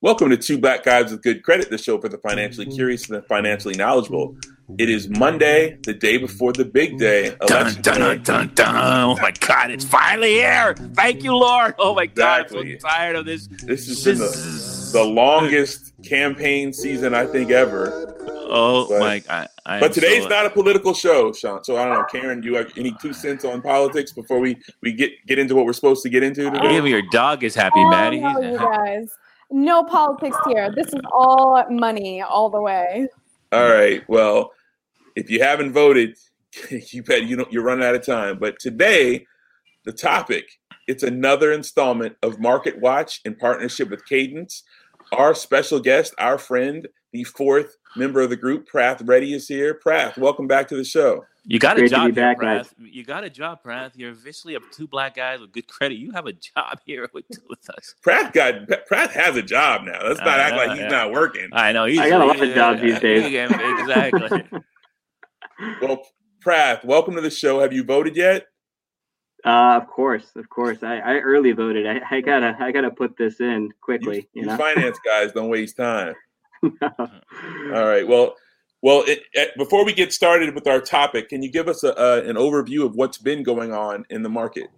Welcome to Two Black Guys with Good Credit, the show for the financially mm-hmm. curious and the financially knowledgeable. It is Monday, the day before the big mm-hmm. day. Dun, dun, dun, dun, dun. Oh my God, it's finally here. Thank you, Lord. Oh my God, I'm so tired of this. This has been the, the longest campaign season I think ever. Oh But- my God. I But today's so- not a political show, Sean. So I don't know, Karen. Do you have any two cents on politics before we we get get into what we're supposed to get into today? Even your dog is happy, Oh, Maddie. no, you guys. No politics here. This is all money all the way. All right. Well, if you haven't voted, you bet you don't. You're running out of time. But today, the topic it's another installment of Market Watch in partnership with Cadence. Our special guest, our friend, the fourth member of the group, Prath Reddy, is here. Prath, welcome back to the show. You got a Great to job be here, guys. Prath. You got a job, Prath. You're officially a two black guys with good credit. You have a job here with, with us. Prath got Prath has a job now. Let's not I act know, like he's yeah. not working. I know. He's, I got a lot of jobs these days. Exactly. Well, Prath, welcome to the show. Have you voted yet? Uh, of course, of course. I, I early voted. I, I gotta I gotta put this in quickly. You, you know. finance guys don't waste time. All right. Well, well. It, it- before we get started with our topic, can you give us a, uh, an overview of what's been going on in the market?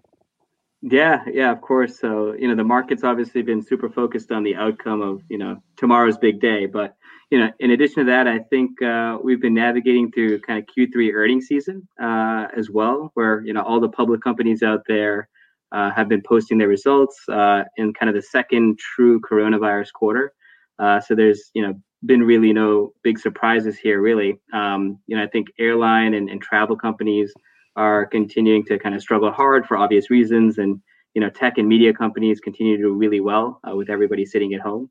Yeah, yeah, of course. So, you know, the market's obviously been super focused on the outcome of, you know, tomorrow's big day. But, you know, in addition to that, I think uh, we've been navigating through kind of Q3 earnings season uh, as well, where, you know, all the public companies out there uh, have been posting their results uh, in kind of the second true coronavirus quarter. Uh, so there's, you know, been really no big surprises here, really. Um, you know, I think airline and, and travel companies are continuing to kind of struggle hard for obvious reasons and you know tech and media companies continue to do really well uh, with everybody sitting at home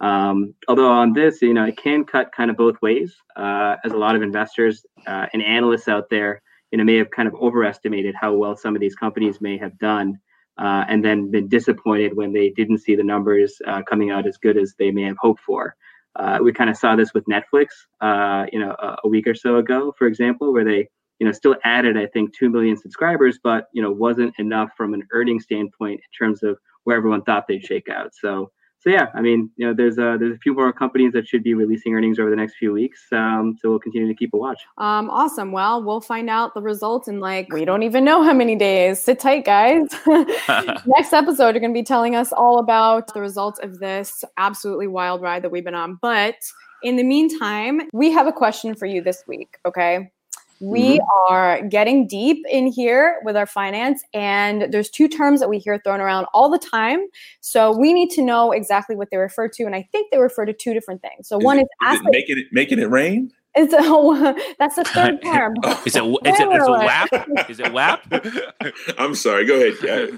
um, although on this you know it can cut kind of both ways uh, as a lot of investors uh, and analysts out there you know may have kind of overestimated how well some of these companies may have done uh, and then been disappointed when they didn't see the numbers uh, coming out as good as they may have hoped for uh, we kind of saw this with netflix uh, you know a, a week or so ago for example where they you know, still added, I think, 2 million subscribers, but, you know, wasn't enough from an earnings standpoint in terms of where everyone thought they'd shake out. So, so yeah, I mean, you know, there's a, there's a few more companies that should be releasing earnings over the next few weeks. Um, so we'll continue to keep a watch. Um, awesome. Well, we'll find out the results in like we don't even know how many days. Sit tight, guys. Next episode, you're going to be telling us all about the results of this absolutely wild ride that we've been on. But in the meantime, we have a question for you this week. Okay. We mm-hmm. are getting deep in here with our finance, and there's two terms that we hear thrown around all the time. So we need to know exactly what they refer to, and I think they refer to two different things. So one it, is is it making it making it rain? It's a, that's the third term. Oh. is it is it, is it WAP? Is it WAP? I'm sorry. Go ahead. Yeah.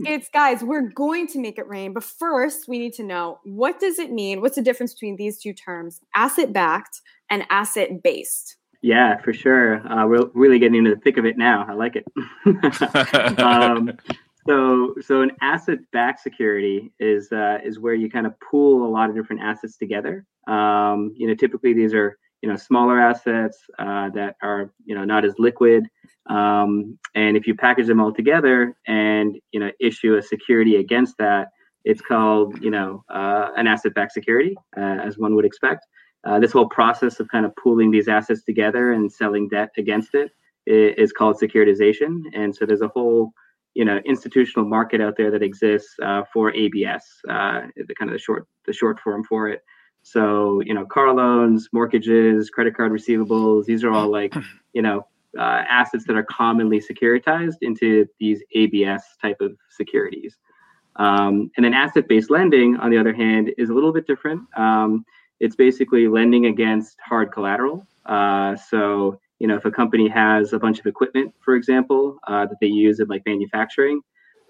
It's guys, we're going to make it rain, but first we need to know what does it mean? What's the difference between these two terms, asset backed and asset based? Yeah, for sure. Uh, we're really getting into the thick of it now. I like it. um, So, so an asset-backed security is uh, is where you kind of pool a lot of different assets together. Um, you know, typically these are you know smaller assets uh, that are you know not as liquid, um, and if you package them all together and you know issue a security against that, it's called you know uh, an asset-backed security, uh, as one would expect. Uh, this whole process of kind of pooling these assets together and selling debt against it is called securitization, and so there's a whole you know institutional market out there that exists uh, for ABS, uh, the kind of the short the short form for it. So you know car loans, mortgages, credit card receivables. These are all like you know uh, assets that are commonly securitized into these ABS type of securities. Um, and then asset-based lending, on the other hand, is a little bit different. Um, it's basically lending against hard collateral. Uh, so you know, if a company has a bunch of equipment, for example, uh, that they use in like manufacturing,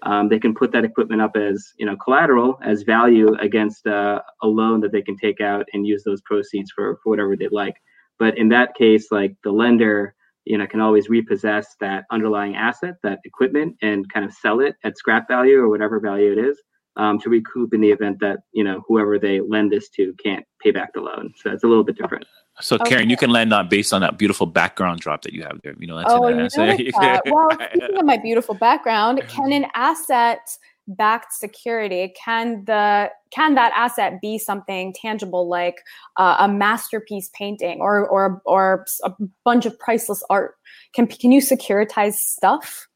um, they can put that equipment up as you know collateral as value against uh, a loan that they can take out and use those proceeds for for whatever they'd like. But in that case, like the lender, you know, can always repossess that underlying asset, that equipment, and kind of sell it at scrap value or whatever value it is um, to recoup in the event that you know whoever they lend this to can't pay back the loan. So it's a little bit different. So Karen, okay. you can lend on based on that beautiful background drop that you have there. You know, that's oh, you know that. well, speaking of my beautiful background, can an asset backed security can the can that asset be something tangible like uh, a masterpiece painting or or or a bunch of priceless art can can you securitize stuff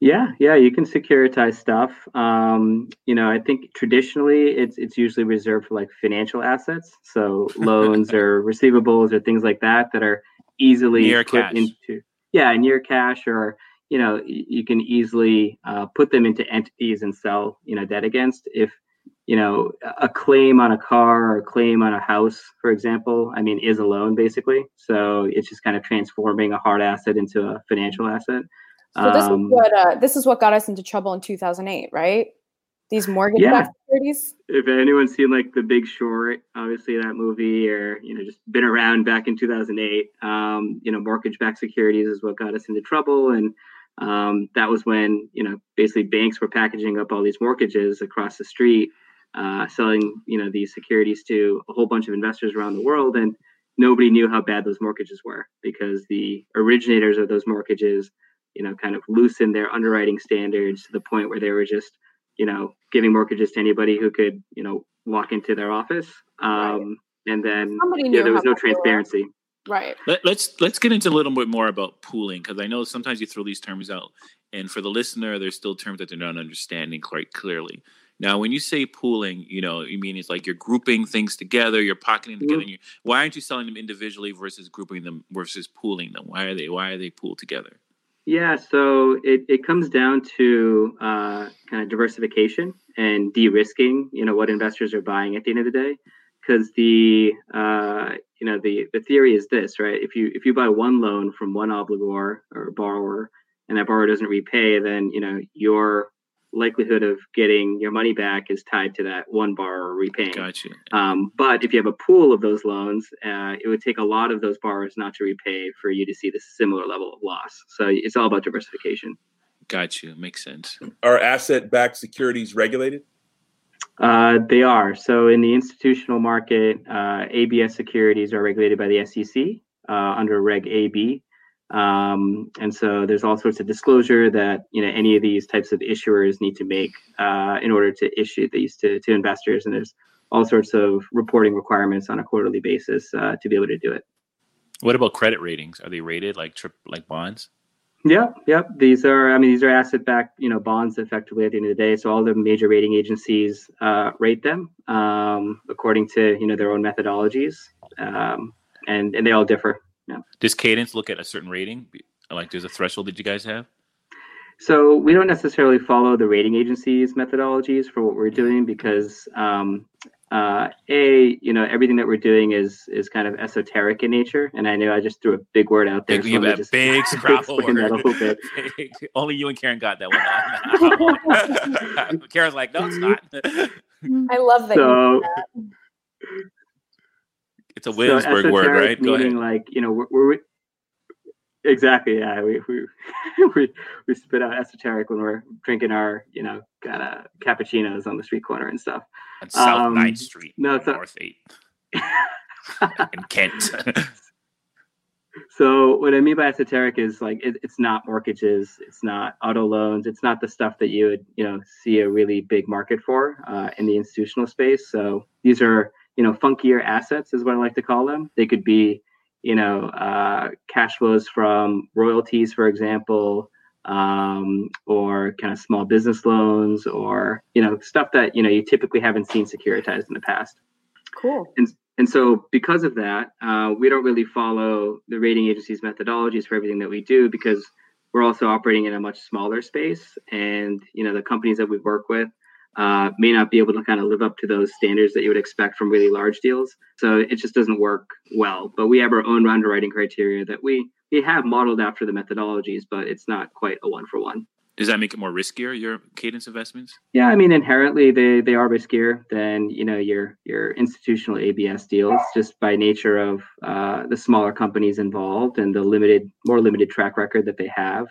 yeah, yeah, you can securitize stuff. Um, you know, I think traditionally it's it's usually reserved for like financial assets, so loans or receivables or things like that that are easily near put cash. into yeah near cash or you know you can easily uh, put them into entities and sell you know debt against if you know a claim on a car or a claim on a house for example i mean is a loan basically so it's just kind of transforming a hard asset into a financial asset so this um, is what uh, this is what got us into trouble in 2008, right? These mortgage yeah. securities. If anyone's seen like The Big Short, obviously that movie, or you know, just been around back in 2008, um, you know, mortgage-backed securities is what got us into trouble, and um, that was when you know basically banks were packaging up all these mortgages across the street, uh, selling you know these securities to a whole bunch of investors around the world, and nobody knew how bad those mortgages were because the originators of those mortgages you know, kind of loosen their underwriting standards to the point where they were just, you know, giving mortgages to anybody who could, you know, walk into their office. Um, right. And then yeah, there was no transparency. Right. Let, let's let's get into a little bit more about pooling because I know sometimes you throw these terms out, and for the listener, there's still terms that they're not understanding quite clearly. Now, when you say pooling, you know, you mean it's like you're grouping things together, you're pocketing them together. Mm-hmm. why aren't you selling them individually versus grouping them versus pooling them? Why are they why are they pooled together? Yeah, so it, it comes down to uh, kind of diversification and de-risking. You know what investors are buying at the end of the day, because the uh, you know the the theory is this, right? If you if you buy one loan from one obligor or borrower, and that borrower doesn't repay, then you know your likelihood of getting your money back is tied to that one borrower repaying. Gotcha. Um, but if you have a pool of those loans, uh, it would take a lot of those borrowers not to repay for you to see the similar level of loss. So it's all about diversification. Got you. Makes sense. Are asset-backed securities regulated? Uh, they are. So in the institutional market, uh, ABS securities are regulated by the SEC uh, under Reg AB. Um, and so there's all sorts of disclosure that you know any of these types of issuers need to make uh, in order to issue these to, to investors. And there's all sorts of reporting requirements on a quarterly basis uh, to be able to do it. What about credit ratings? Are they rated like trip like bonds? Yep, yep. These are, I mean, these are asset-backed, you know, bonds. Effectively, at the end of the day, so all the major rating agencies uh, rate them um, according to you know their own methodologies, um, and and they all differ. Yeah. Does Cadence look at a certain rating? Like, there's a threshold that you guys have? So we don't necessarily follow the rating agencies' methodologies for what we're doing because, um, uh, a, you know, everything that we're doing is is kind of esoteric in nature. And I know I just threw a big word out there. Big, so just big explain that a little bit. Only you and Karen got that one. Karen's like, no, it's not. I love that. So, it's a Williamsburg so word, right? Go meaning ahead. like you know we're, we're Exactly. Yeah, we we we, we spit out esoteric when we're drinking our you know kind of cappuccinos on the street corner and stuff. On South Um, Ninth Street, no, it's North Eight, in Kent. So what I mean by esoteric is like it, it's not mortgages, it's not auto loans, it's not the stuff that you would you know see a really big market for uh, in the institutional space. So these are you know funkier assets is what I like to call them. They could be you know uh, cash flows from royalties, for example, um, or kind of small business loans, or you know stuff that you know you typically haven't seen securitized in the past. Cool. And and so, because of that, uh, we don't really follow the rating agency's methodologies for everything that we do because we're also operating in a much smaller space. And you know, the companies that we work with uh, may not be able to kind of live up to those standards that you would expect from really large deals. So it just doesn't work well. But we have our own underwriting criteria that we we have modeled after the methodologies, but it's not quite a one for one. Does that make it more riskier your cadence investments? Yeah, I mean inherently they they are riskier than you know your your institutional ABS deals just by nature of uh, the smaller companies involved and the limited more limited track record that they have.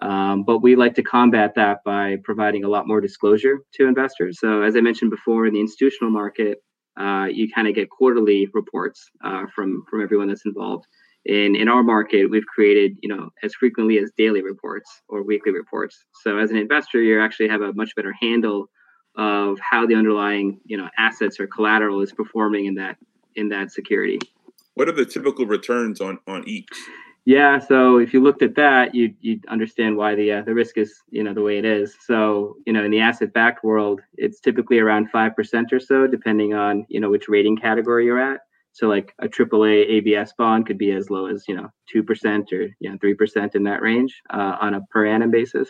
Um, but we like to combat that by providing a lot more disclosure to investors. So as I mentioned before, in the institutional market, uh, you kind of get quarterly reports uh, from from everyone that's involved. In in our market, we've created you know as frequently as daily reports or weekly reports. So as an investor, you actually have a much better handle of how the underlying you know assets or collateral is performing in that in that security. What are the typical returns on on each? Yeah, so if you looked at that, you'd you'd understand why the uh, the risk is you know the way it is. So you know in the asset backed world, it's typically around five percent or so, depending on you know which rating category you're at. So like a AAA ABS bond could be as low as you know two percent or you know three percent in that range uh, on a per annum basis,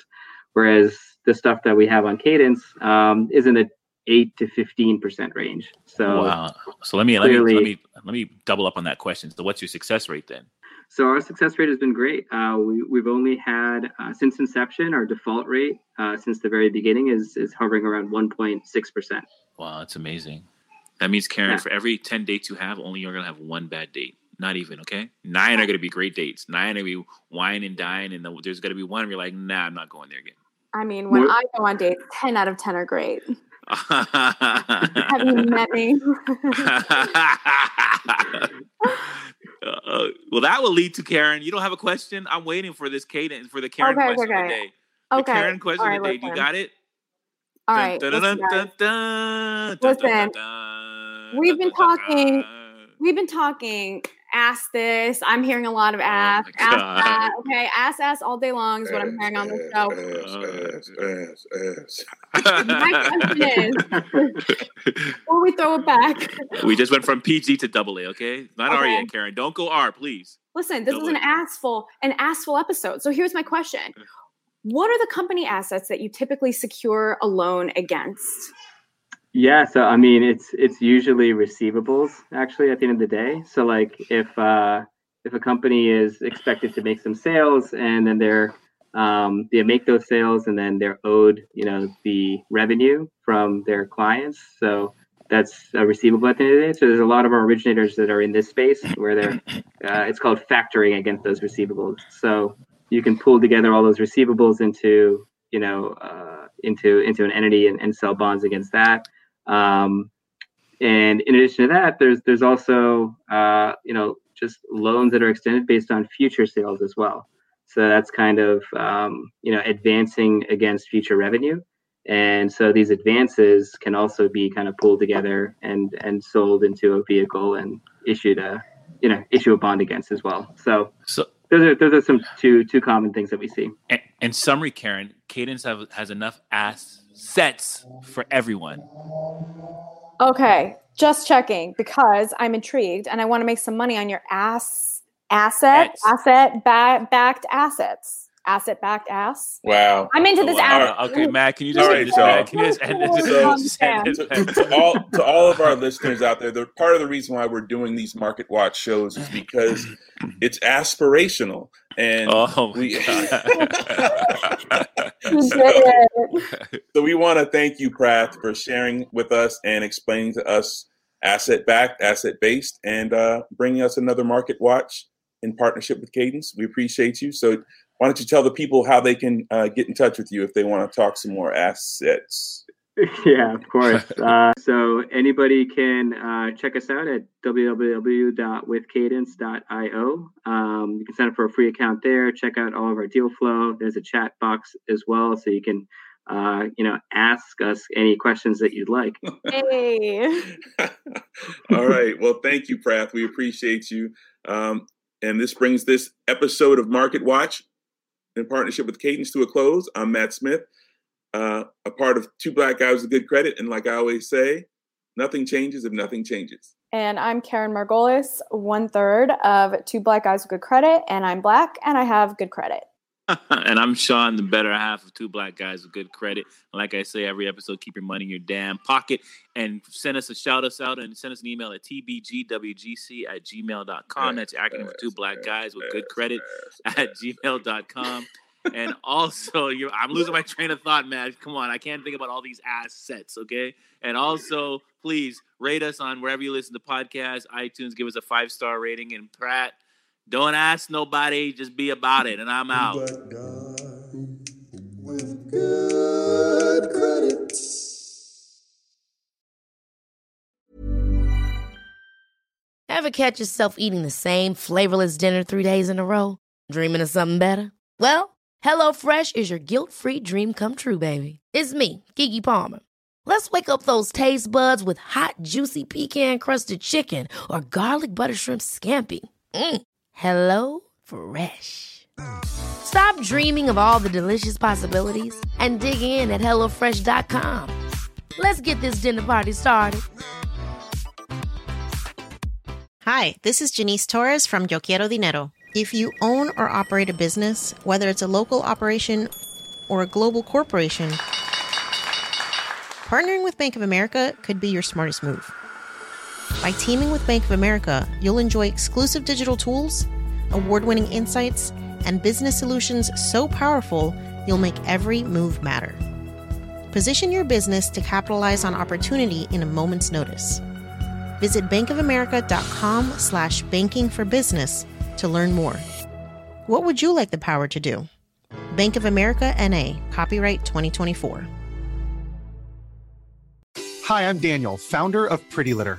whereas the stuff that we have on Cadence um, is in the eight to fifteen percent range. So wow. So let me let me let me let me double up on that question. So what's your success rate then? So our success rate has been great. Uh, we, we've only had uh, since inception, our default rate uh, since the very beginning is is hovering around 1.6 percent. Wow, that's amazing. That means Karen, Yeah. for every ten dates you have, only you're gonna have one bad date. Not even okay. Nine are gonna be great dates. Nine are gonna be wine and dine, and the, there's gonna be one where you're like, nah, I'm not going there again. I mean, when More- I go on dates, 10 out of 10 are great. Have Have you met me? Uh, well, that will lead to Karen. You don't have a question. I'm waiting for this cadence for the Karen Okay, question of okay. the Okay. Karen question All of the day. Do you got it? All right. Listen, Listen, we've been talking-. We've been talking ask this. I'm hearing a lot of oh ask. my ask that. Okay. Ask, ask all day long is what I'm hearing on the show. Ass, ass, ass, ass. My question is before we throw it back, we just went from PG to double A, okay? Not R Okay. yet, Karen. Don't go R, please. listen, this is an assful, an assful episode. So here's my question. What are the company assets that you typically secure a loan against? Yeah, so I mean, it's it's usually receivables actually at the end of the day. So like if uh, if a company is expected to make some sales and then they're um, they make those sales and then they're owed you know the revenue from their clients. So that's a receivable at the end of the day. So there's a lot of our originators that are in this space where they're uh, it's called factoring against those receivables. So you can pull together all those receivables into you know uh, into into an entity and, and sell bonds against that. Um, and in addition to that, there's there's also uh, you know just loans that are extended based on future sales as well. So that's kind of um, you know advancing against future revenue. And so these advances can also be kind of pulled together and and sold into a vehicle and issued a you know issue a bond against as well. So So, those are those are some two two common things that we see. In summary, Karen, Cadence have, has enough assets for everyone. Okay, just checking because I'm intrigued and I want to make some money on your ass asset asset ba- backed assets. Asset backed ass. Wow. I'm into Oh, this wow. ass. Okay, Matt, can you just All end right, this? y'all. Matt? Can you just end this? So- to, to all to all of our listeners out there, the part of the reason why we're doing these Market Watch shows is because it's aspirational, and Oh we god. You did it. so we want to thank you, Prath, for sharing with us and explaining to us asset backed, asset based, and uh, bringing us another Market Watch in partnership with Cadence. We appreciate you. So why don't you tell the people how they can uh, get in touch with you if they want to talk some more assets? Yeah, of course. uh, so anybody can uh, check us out at www.withcadence.io. Um, you can sign up for a free account there. Check out all of our deal flow. There's a chat box as well, so you can, uh, you know, ask us any questions that you'd like. Hey. all right. Well, thank you, Prath. We appreciate you. Um, and this brings this episode of Market Watch in partnership with Cadence to a close. I'm Matt Smith uh, a part of Two Black Guys with Good Credit. And like I always say, nothing changes if nothing changes. And I'm Karen Margolis, one third of Two Black Guys with Good Credit, and I'm black and I have good credit. and I'm Sean, the better half of Two Black Guys with Good Credit. Like I say every episode, keep your money in your damn pocket and send us a shout us out and send us an email at tbgwgc at gmail.com. That's acronym for Two Black Guys with Good Credit at gmail.com and also, you I'm losing my train of thought, man. Come on, I can't think about all these assets, okay? And also, please rate us on wherever you listen to podcasts, iTunes. Give us a five star rating. And Prath, don't ask nobody, just be about it. And I'm out. With good credit. Ever catch yourself eating the same flavorless dinner three days in a row? Dreaming of something better? Well, HelloFresh is your guilt free dream come true, baby. It's me, Keke Palmer. Let's wake up those taste buds with hot, juicy pecan crusted chicken or garlic butter shrimp scampi. Mm. Hello Fresh. Stop dreaming of all the delicious possibilities and dig in at HelloFresh.com. Let's get this dinner party started. Hi, this is Janice Torres from Yo Quiero Dinero. If you own or operate a business, whether it's a local operation or a global corporation, partnering with Bank of America could be your smartest move. By teaming with Bank of America, you'll enjoy exclusive digital tools, award winning insights, and business solutions so powerful you'll make every move matter. Position your business to capitalize on opportunity in a moment's notice. Visit bankofamerica.com slash banking for business to learn more. What would you like the power to do? Bank of America NA, copyright 2024. Hi, I'm Daniel, founder of Pretty Litter.